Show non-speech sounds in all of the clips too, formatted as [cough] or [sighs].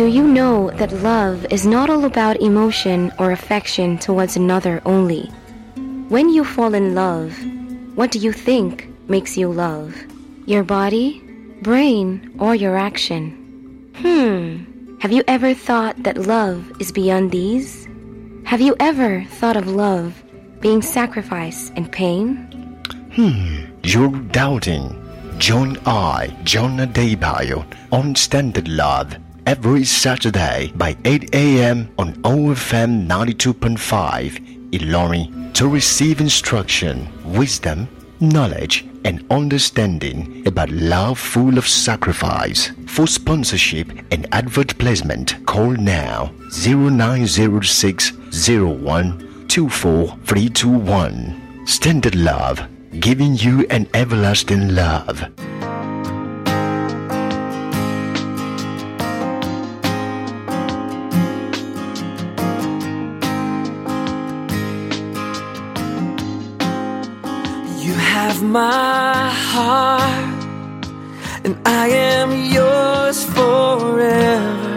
Do you know that love is not all about emotion or affection towards another only? When you fall in love, what do you think makes you love? Your body, brain, or your action? Hmm. Have you ever thought that love is beyond these? Have you ever thought of love being sacrifice and pain? Hmm, you're doubting. Join I, John Adebayo, on Standard Love every Saturday by 8 a.m. on OFM 92.5 Ilorin to receive instruction, wisdom, knowledge, and understanding about love full of sacrifice. For sponsorship and advert placement, call now 0906 01 24321. Standard Love, giving you an everlasting love. Have my heart, and I am yours forever.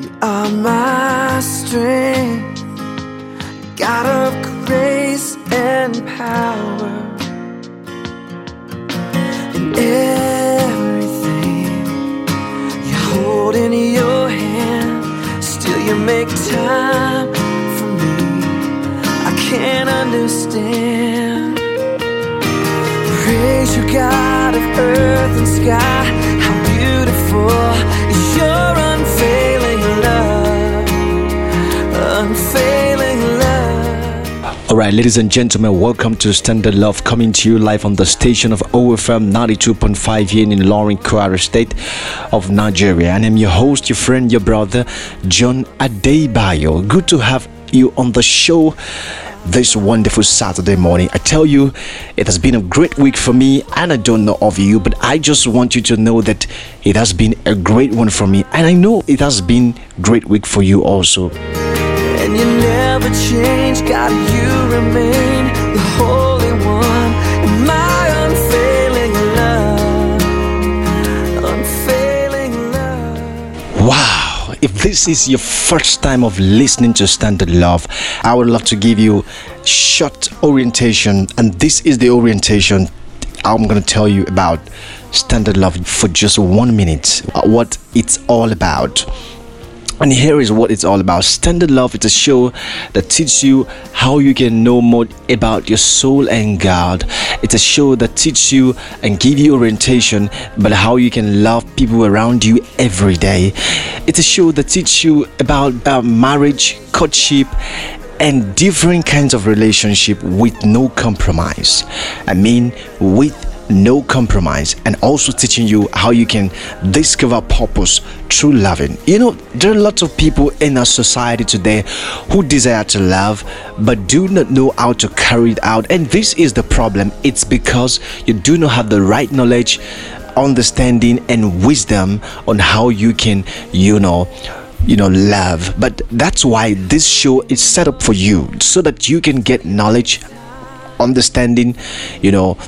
You are my strength, God of grace and power, and everything you hold in your hand. Still, you make time God of earth and sky. How beautiful is your unfailing love, unfailing love. All right, ladies and gentlemen, welcome to Standard Love, coming to you live on the station of OFM 92.5 here in Ilorin, Kwara State of Nigeria. And I'm your host, your friend, your brother, John Adebayo. Good to have you on the show this wonderful Saturday morning. I tell you, it has been a great week for me, and I don't know of you, but I just want you to know that it has been a great one for me, and I know it has been great week for you also. If this is your first time of listening to Standard Love, I would love to give you short orientation, and this is the orientation I'm going to tell you about Standard Love for just one minute. What it's all about. And here is what it's all about. Standard Love is a show that teaches you how you can know more about your soul and God. It's a show that teaches you and give you orientation about how you can love people around you every day. It's a show that teaches you about uh, marriage, courtship, and different kinds of relationship with no compromise. I mean, with no compromise and also teaching you how you can discover purpose through loving. You know there are lots of people in our society today who desire to love but do not know how to carry it out. And this is the problem. It's because you do not have the right knowledge understanding and wisdom on how you can you know you know love. But that's why this show is set up for you so that you can get knowledge understanding you know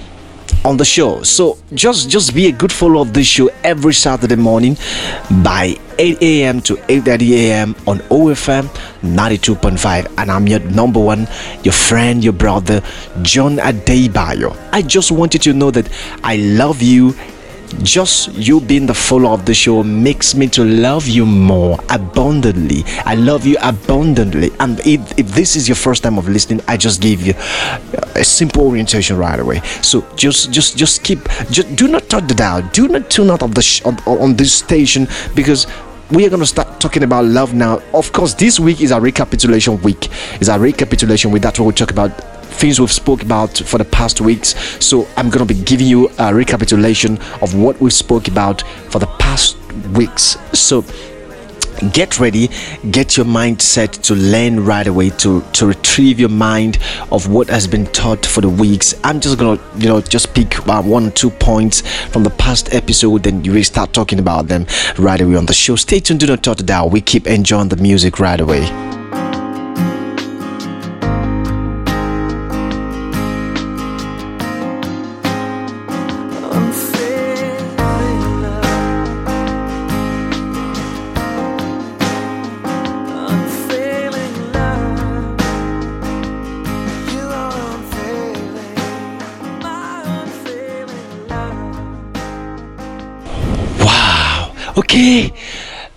on the show. So just just be a good follower of this show every saturday morning by 8 a.m to 8.30 a.m on ofm 92.5 and i'm your number one your friend your brother john adebayo. I just want you to know that i love you just you being the follower of the show makes me to love you more abundantly i love you abundantly and if, if this is your first time of listening i just gave you a simple orientation right away so just just just keep just do not touch the dial do not tune out of the sh- on, on this station because we are going to start talking about love now. Of course, this week is our recapitulation week. Is our recapitulation week. That's what we talk about. Things we've spoke about for the past weeks. So I'm going to be giving you a recapitulation of what we spoke about for the past weeks. So get ready get your mindset to learn right away to to retrieve your mind of what has been taught for the weeks i'm just gonna you know just pick uh, one or two points from the past episode and you will start talking about them right away on the show stay tuned do not touch dial we keep enjoying the music right away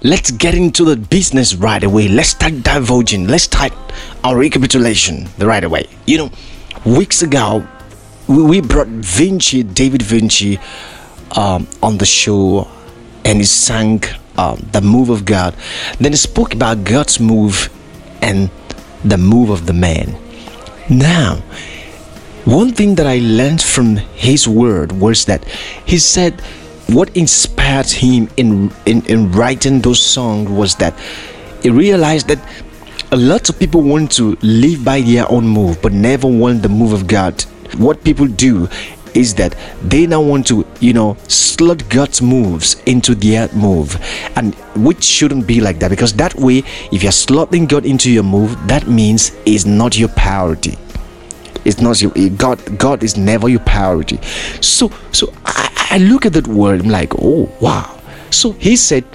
let's get into the business right away. Let's start divulging. Let's start our recapitulation the right away. You know, weeks ago, we, brought Vinci, David Vinci, um, on the show, and he sang um, the move of God. Then he spoke about God's move and the move of the man. Now, one thing that I learned from his word was that he said what inspired him in, in, in writing those songs was that he realized that a lot of people want to live by their own move but never want the move of God. What people do is that they now want to, you know, slot God's moves into their move, and which shouldn't be like that because that way, if you're slotting God into your move, that means it's not your priority. It's not your God. God is never your priority. So, so I, I look at that word. I'm like, oh wow. So he said,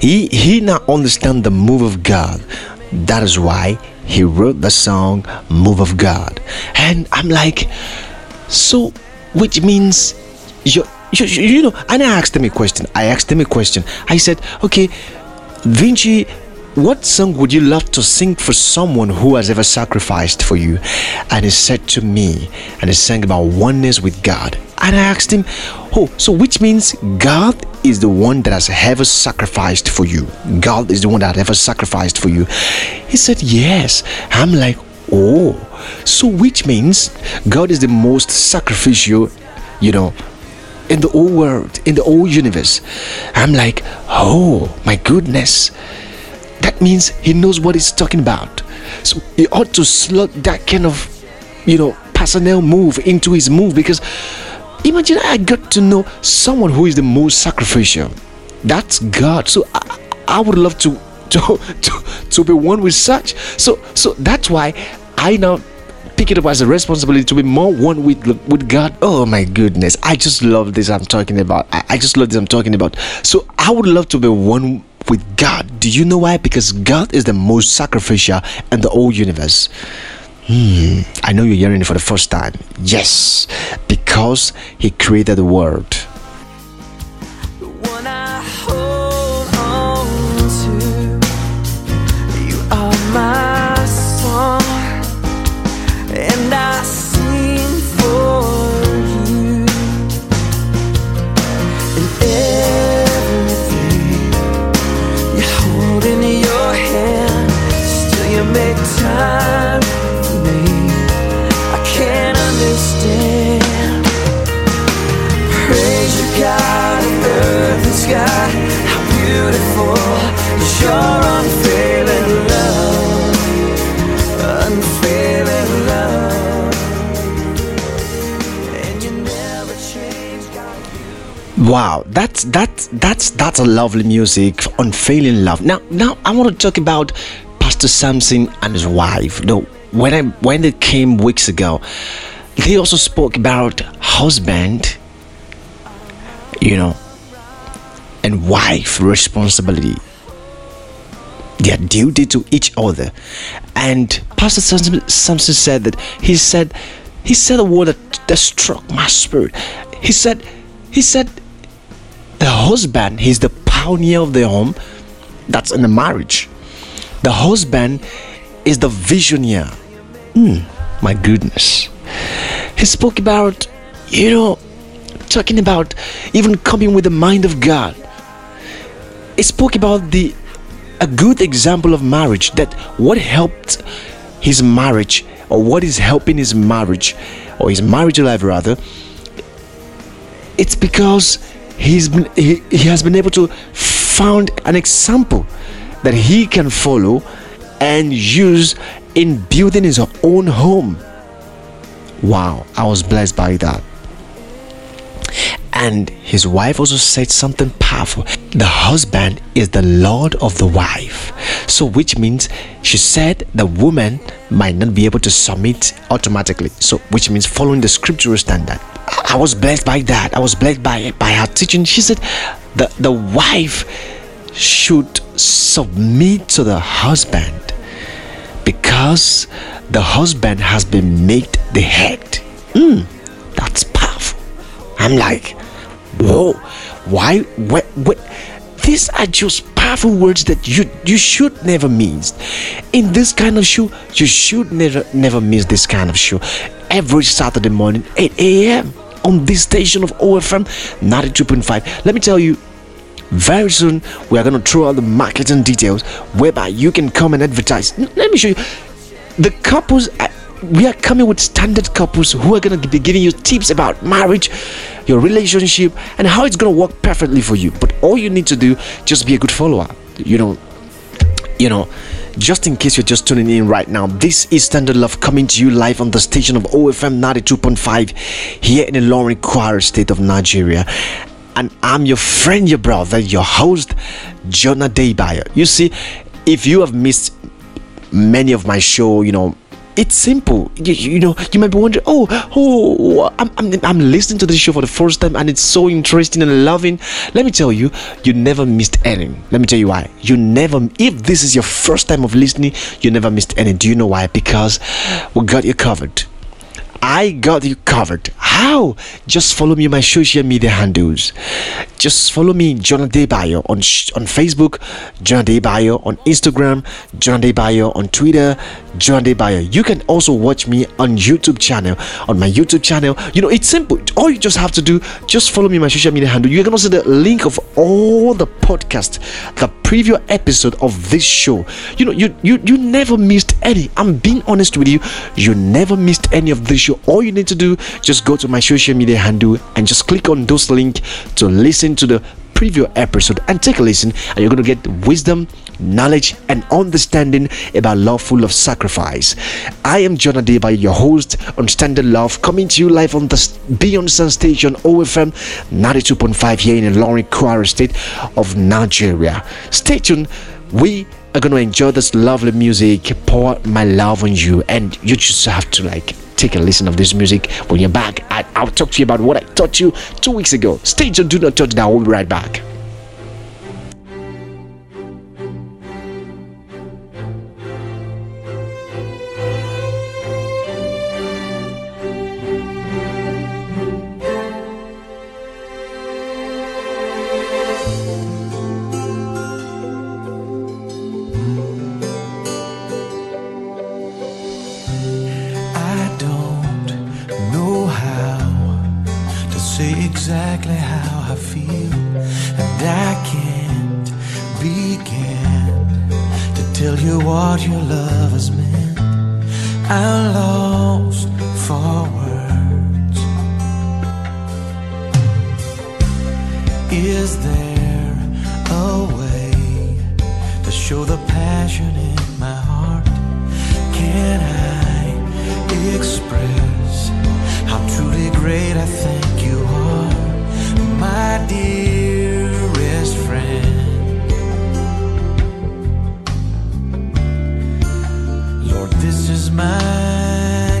he he now understand the move of God. That is why he wrote the song "Move of God," and I'm like, so which means you you, you know. And I asked him a question. I asked him a question. I said, okay, Vinci what song would you love to sing for someone who has ever sacrificed for you? And he said to me, and he sang about oneness with God. And I asked him, Oh, so which means God is the one that has ever sacrificed for you? God is the one that ever sacrificed for you? He said, Yes. I'm like, Oh, so which means God is the most sacrificial, you know, in the whole world, in the whole universe. I'm like, Oh, my goodness that means he knows what he's talking about. So he ought to slot that kind of, you know, personnel move into his move because imagine I got to know someone who is the most sacrificial. That's God. So I, I would love to, [laughs] to to to be one with such. So so that's why I now pick it up as a responsibility to be more one with with God. Oh my goodness, I just love this I'm talking about. I, I just love this I'm talking about. So I would love to be one with God. Do you know why? Because God is the most sacrificial in the whole universe. Hmm, I know you're hearing it for the first time. Yes, because Because he created the world. Wow, that's that's that's that's a lovely music, unfailing love. Now, now I want to talk about Pastor Samson and his wife. No, when I when they came weeks ago, they also spoke about husband, you know, and wife responsibility, their duty to each other. And Pastor Samson said that he said he said a word that, that struck my spirit. He said he said the husband he's the pioneer of the home that's in the marriage the husband is the visionary mm, my goodness he spoke about you know talking about even coming with the mind of god he spoke about the a good example of marriage that what helped his marriage or what is helping his marriage or his marriage life rather it's because he's been, he, he has been able to found an example that he can follow and use in building his own home. Wow, I was blessed by that. And his wife also said something powerful. The husband is the Lord of the wife. So, which means she said the woman might not be able to submit automatically. So, which means following the scriptural standard. I was blessed by that. I was blessed by by her teaching. She said the the wife should submit to the husband because the husband has been made the head. Mm, that's powerful. I'm like, Whoa, why? What? What? These are just powerful words that you you should never miss. In this kind of show, you should never never miss this kind of show. Every Saturday morning, 8 a.m. on this station of OFM 92.5. Let me tell you, very soon we are going to throw out the marketing details whereby you can come and advertise. Let me show you the couples. Uh, We are coming with standard couples who are going to be giving you tips about marriage your relationship and how it's going to work perfectly for you. But all you need to do just be a good follower. You know you know just in case you're just tuning in right now this is standard love coming to you live on the station of ofm 92.5 here in the Ilorin Kwara state of nigeria. And i'm your friend your brother your host John Adebayo. you see if you have missed many of my show you know it's simple. You, you, know you might be wondering oh, oh oh I'm, I'm, I'm listening to this show for the first time and it's so interesting and loving. Let me tell you you never missed any. Let me tell you why. You never if this is your first time of listening you never missed any. Do you know why? Because we got you covered I got you covered. How? Just follow me on my social media handles. Just follow me, John Adebayo, on on Facebook, John Adebayo, on Instagram, John Adebayo, on Twitter, John Adebayo. You can also watch me on YouTube channel. On my YouTube channel, you know it's simple. All you just have to do, just follow me on my social media handle. You can also see the link of all the podcast, the preview episode of this show. You know, you you you never missed any. I'm being honest with you. You never missed any of this show all you need to do just go to my social media handle and just click on those link to listen to the preview episode. And take a listen and you're going to get wisdom knowledge and understanding about love full of sacrifice. I am john adeba your host on standard love coming to you live on the beyond sun station ofm 92.5 here in Ilorin Kwara state of nigeria. Stay tuned we are going to enjoy this lovely music. Pour my love on you. And you just have to like take a listen of this music when you're back. I, i'll talk to you about what i taught you two weeks ago. Stay tuned. Do not touch that. We'll be right back water is my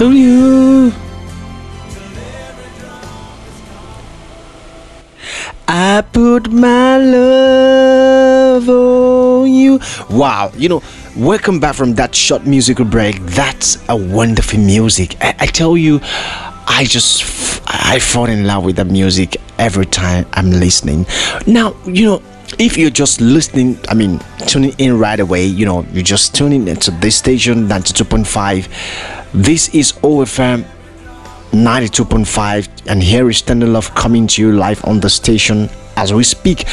on you. I put my love on you. Wow, you know, welcome back from that short musical break. That's a wonderful music. I, I tell you, I just I fall in love with the music every time I'm listening. Now, you know, if you're just listening, I mean, tuning in right away, you know, you're just tuning into this station 92.5. This is OFM 92.5 and here is Standard Love coming to you live on the station as we speak.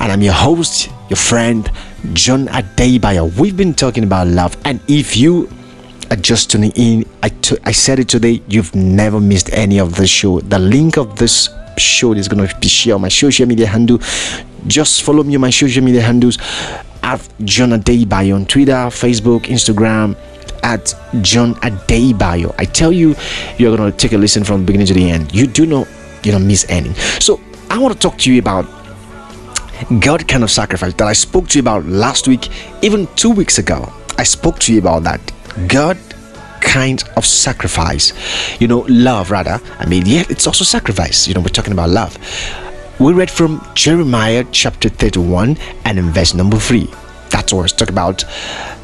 And I'm your host your friend John Adebayo. We've been talking about love and if you are just tuning in I, t- I said it today you've never missed any of the show. The link of this show is going to be shared on my social media handle. Just follow me on my social media handles at John Adebayo on Twitter Facebook Instagram at John Adebayo. I tell you, you're gonna take a listen from the beginning to the end. You do not, you don't miss any. So I want to talk to you about God kind of sacrifice that I spoke to you about last week, even two weeks ago. I spoke to you about that. God kind of sacrifice. You know, love rather. I mean, yeah, it's also sacrifice. You know, we're talking about love. We read from Jeremiah chapter 31 and in verse number 3. That's what I was talking about.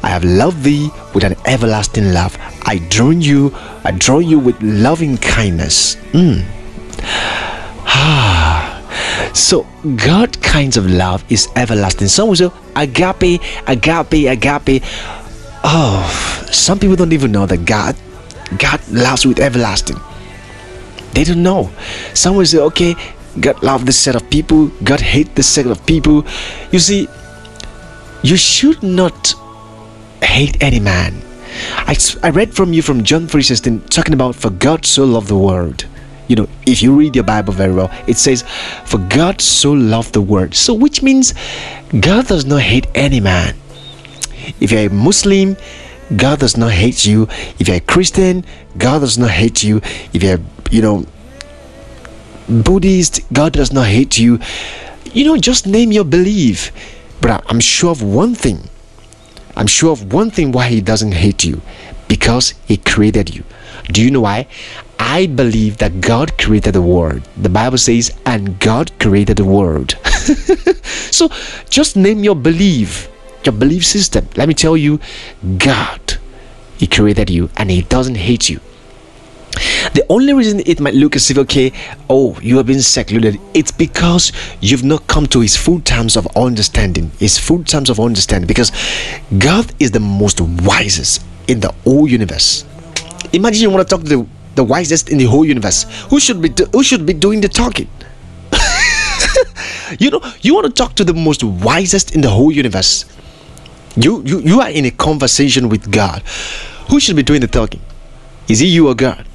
I have loved thee with an everlasting love. I draw you, I draw you with loving kindness. Mm. so God kinds of love is everlasting. Some will say agape, agape, agape. Oh, some people don't even know that God God loves with everlasting. They don't know. Some will say, okay, God love this set of people, God hate this set of people. You see, you should not hate any man. I, I read from you from John 3:16 talking about for God so loved the world. You know, if you read your Bible very well, it says, For God so loved the world. So which means God does not hate any man. If you're a Muslim, God does not hate you. If you're a Christian, God does not hate you. If you're, you know, Buddhist, God does not hate you. You know, just name your belief. But I'm sure of one thing. I'm sure of one thing why He doesn't hate you because He created you. Do you know why? I believe that God created the world. The Bible says, and God created the world. [laughs] so just name your belief, your belief system. Let me tell you, God, He created you and He doesn't hate you. The only reason it might look as if, okay, oh, you have been secluded, it's because you've not come to his full terms of understanding. His full terms of understanding. Because God is the most wisest in the whole universe. Imagine you want to talk to the, the wisest in the whole universe. Who should be do, who should be doing the talking? [laughs] you know, you want to talk to the most wisest in the whole universe. You you you are in a conversation with God. Who should be doing the talking? Is it you or God?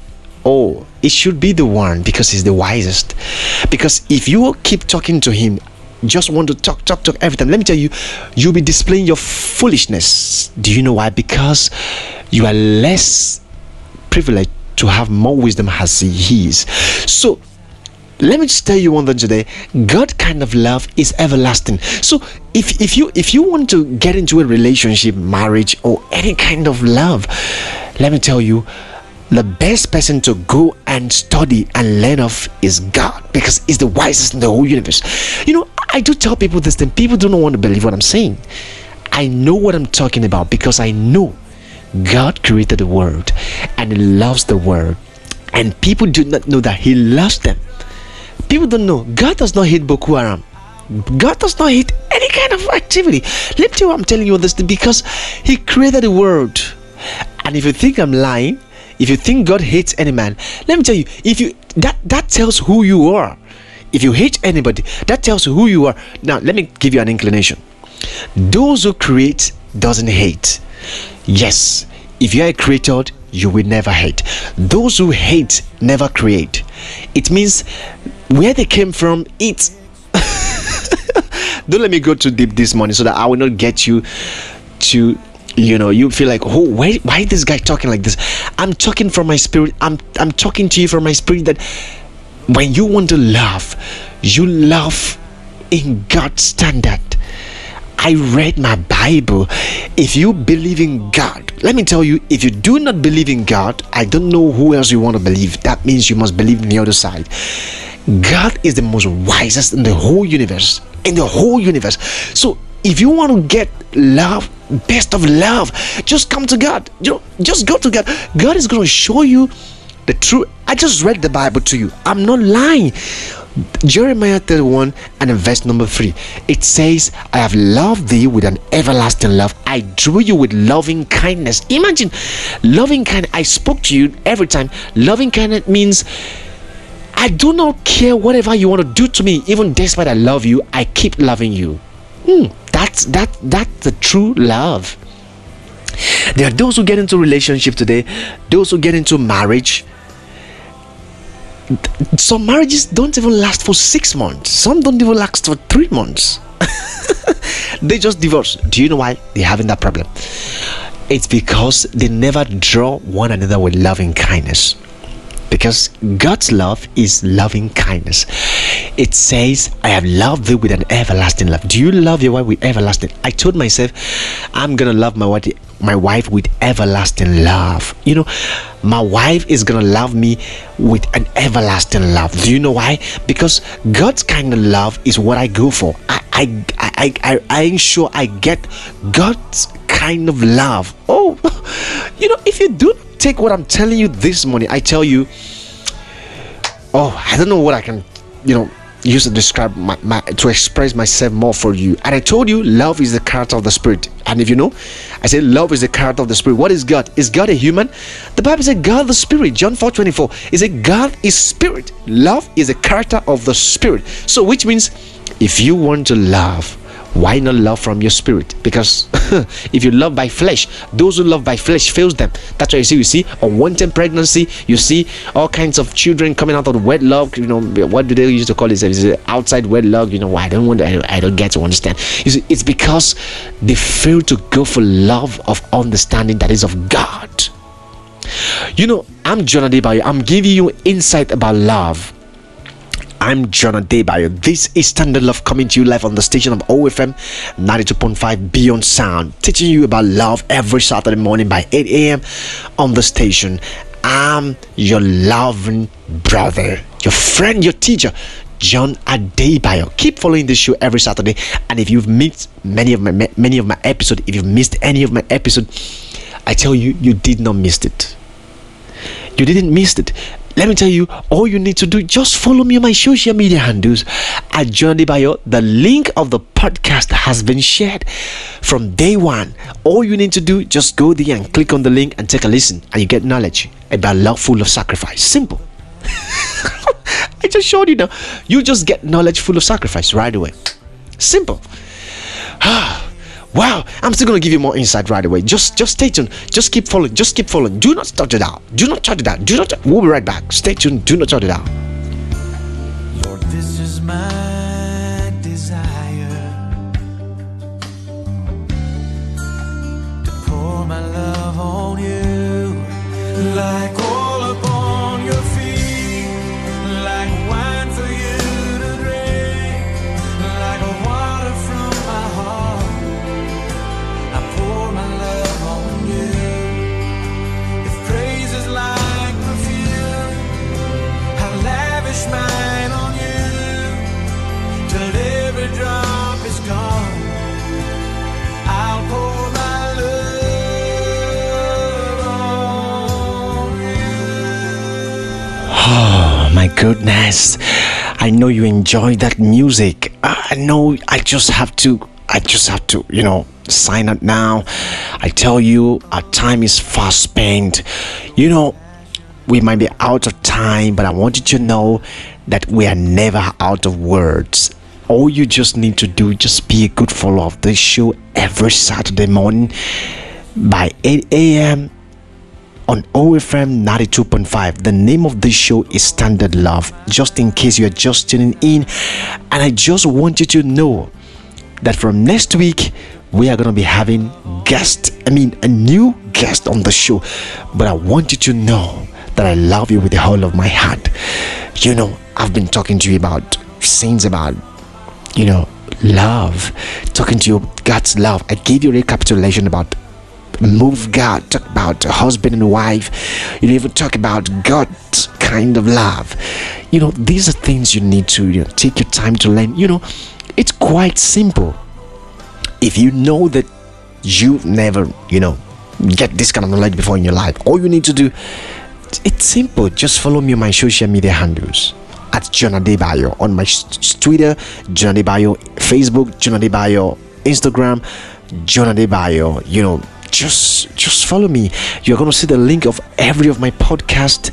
Oh, it should be the one because he's the wisest. Because if you keep talking to him, just want to talk, talk, talk every time, let me tell you, you'll be displaying your foolishness. Do you know why? Because you are less privileged to have more wisdom as he is. So let me just tell you one thing today god kind of love is everlasting so if if you if you want to get into a relationship marriage or any kind of love let me tell you the best person to go and study and learn of is God because He's the wisest in the whole universe. You know, I do tell people this thing, people don't want to believe what I'm saying. I know what I'm talking about because I know God created the world and He loves the world, and people do not know that He loves them. People don't know God does not hate Boko Haram. God does not hate any kind of activity. Let me tell you, I'm telling you this because He created the world. And if you think I'm lying, if you think God hates any man, let me tell you, if you that that tells who you are. If you hate anybody, that tells who you are. Now, let me give you an inclination. Those who create doesn't hate. Yes, if you are a creator, you will never hate. Those who hate never create. It means where they came from, it's [laughs] don't let me go too deep this morning so that I will not get you to you know you feel like oh why why is this guy talking like this i'm talking from my spirit i'm i'm talking to you from my spirit that when you want to love you love in god's standard I read my Bible. If you believe in God, let me tell you, if you do not believe in God, I don't know who else you want to believe. That means you must believe in the other side. God is the most wisest in the whole universe. In the whole universe. So if you want to get love, best of love, just come to God. You know, just go to God. God is going to show you the truth. I just read the Bible to you. I'm not lying. Jeremiah 31 and verse number 3 it says, I have loved thee with an everlasting love. I drew you with loving kindness. Imagine loving kindness. I spoke to you every time. Loving kindness means I do not care whatever you want to do to me, even despite I love you, I keep loving you. Hmm, that's that that's the true love. There are those who get into relationship today, those who get into marriage. Some marriages don't even last for six months. Some don't even last for three months. [laughs] they just divorce. Do you know why they're having that problem? It's because they never draw one another with loving kindness because God's love is loving kindness. It says, I have loved thee with an everlasting love. Do you love your wife with everlasting? I told myself, I'm gonna love my wife my wife with everlasting love. You know, my wife is gonna love me with an everlasting love. Do you know why? Because God's kind of love is what I go for. I I I I, I ensure I get God's kind of love. Oh, [laughs] you know, if you do take what I'm telling you this morning, I tell you, oh, I don't know what I can, you know, use to describe my, my to express myself more for you. And I told you, love is the character of the spirit. And if you know, I said love is the character of the spirit. What is God? Is God a human? The Bible said God the spirit. John 4 24 is a God is spirit. Love is a character of the spirit. So which means if you want to love why not love from your spirit? Because [laughs] if you love by flesh those who love by flesh fails them. That's why you see you see unwanted pregnancy you see all kinds of children coming out of wedlock you know what do they used to call it? Is it outside wedlock? You know why i don't want to, I, don't get to understand. You see it's because they fail to go for love of understanding that is of god. You know i'm Adebayo. i'm giving you insight about love I'm John Adebayo. This is Standard Love coming to you live on the station of OFM 92.5 Beyond Sound, teaching you about love every Saturday morning by 8 a.m. on the station. I'm your loving brother, your friend, your teacher, John Adebayo. Keep following this show every Saturday, and if you've missed many of my many of my episodes, if you've missed any of my episodes, I tell you, you did not miss it. You didn't miss it let me tell you, all you need to do just follow me on my social media handles at John Adebayo. The link of the podcast has been shared from day one. All you need to do just go there and click on the link and take a listen, and you get knowledge about love full of sacrifice. Simple. [laughs] I just showed you now. You just get knowledge full of sacrifice right away. Simple. [sighs] Ah. Wow, I'm still gonna give you more insight right away. Just just stay tuned. Just keep following. Just keep following. Do not start it out. Do not shut it out. Do not we'll be right back. Stay tuned. Do not shut it out. Lord, this is my desire to pour my love on you like goodness. I know you enjoy that music. I know I just have to I just have to, you know, sign up now. I tell you, our time is fast spent. You know, we might be out of time, but I want you to know that we are never out of words. All you just need to do just be a good follower of this show every Saturday morning by 8 a.m on OFM 92.5. The name of this show is Standard Love, just in case you're just tuning in. And I just want you to know that from next week, we are going to be having guest, I mean, a new guest on the show. But I want you to know that I love you with the whole of my heart. You know, I've been talking to you about things about, you know, love, talking to you God's love. I gave you a recapitulation about move God, talk about husband and wife. You even talk about God's kind of love. You know, these are things you need to you know, take your time to learn. You know, it's quite simple. If you know that you've never, you know, get this kind of knowledge before in your life, all you need to do, it's simple. Just follow me on my social media handles at John Adebayo on my Twitter, John Adebayo, Facebook, John Adebayo, Instagram, John Adebayo. You know, just just follow me. You're gonna see the link of every of my podcast.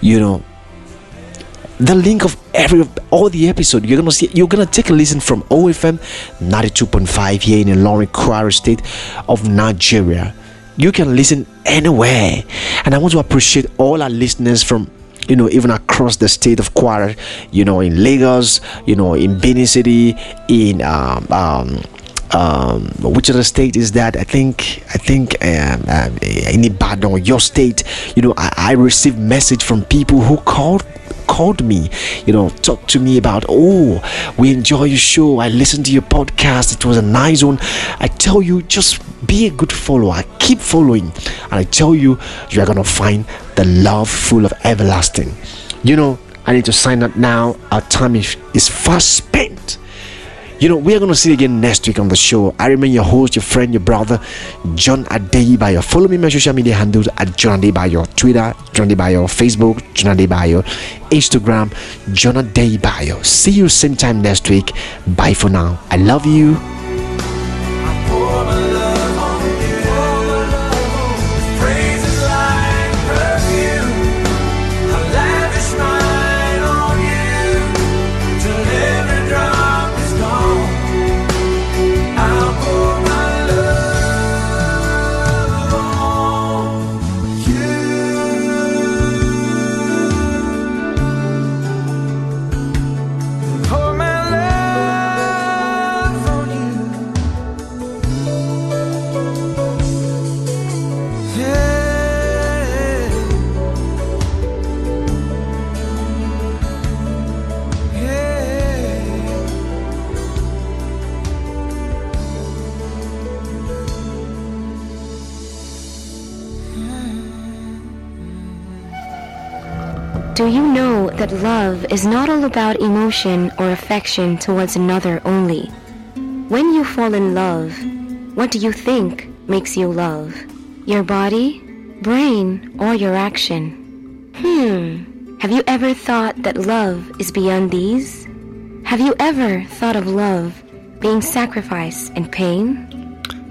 You know, the link of every of all the episode you're gonna see you're gonna take a listen from OFM 92.5 here in the Ilorin Kwara state of Nigeria you can listen anywhere and I want to appreciate all our listeners from you know even across the state of Kwara you know in Lagos you know in Benin City in um, um um, which other state is that? I think I think um, um, in Ibadan, Oyo state. You know, I, I received message from people who called called me, you know, talked to me about, oh, we enjoy your show. I listened to your podcast. It was a nice one. I tell you, just be a good follower. Keep following. And I tell you, you are going to find the love full of everlasting. You know, I need to sign up now. Our time is, is fast spent. You know, we are going to see you again next week on the show. I remain your host, your friend, your brother, John Adebayo. Follow me on my social media handles at John Adebayo, Twitter, John Adebayo, Facebook, John Adebayo, Instagram, John Adebayo. See you same time next week. Bye for now. I love you. That love is not all about emotion or affection towards another only? When you fall in love, what do you think makes you love? Your body, brain, or your action? Hmm. Have you ever thought that love is beyond these? Have you ever thought of love being sacrifice and pain?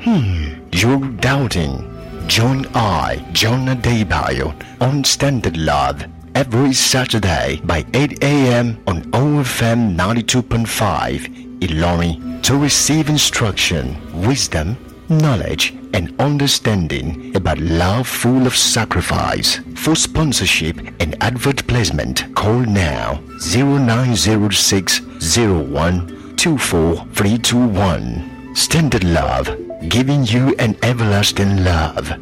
Hmm. You're doubting. Join I, John Adebayo, on Standard Love every Saturday by 8 a.m. on OFM 92.5 Ilorin to receive instruction, wisdom, knowledge, and understanding about love full of sacrifice. For sponsorship and advert placement, call now 0906 01 24321. Standard Love, giving you an everlasting love.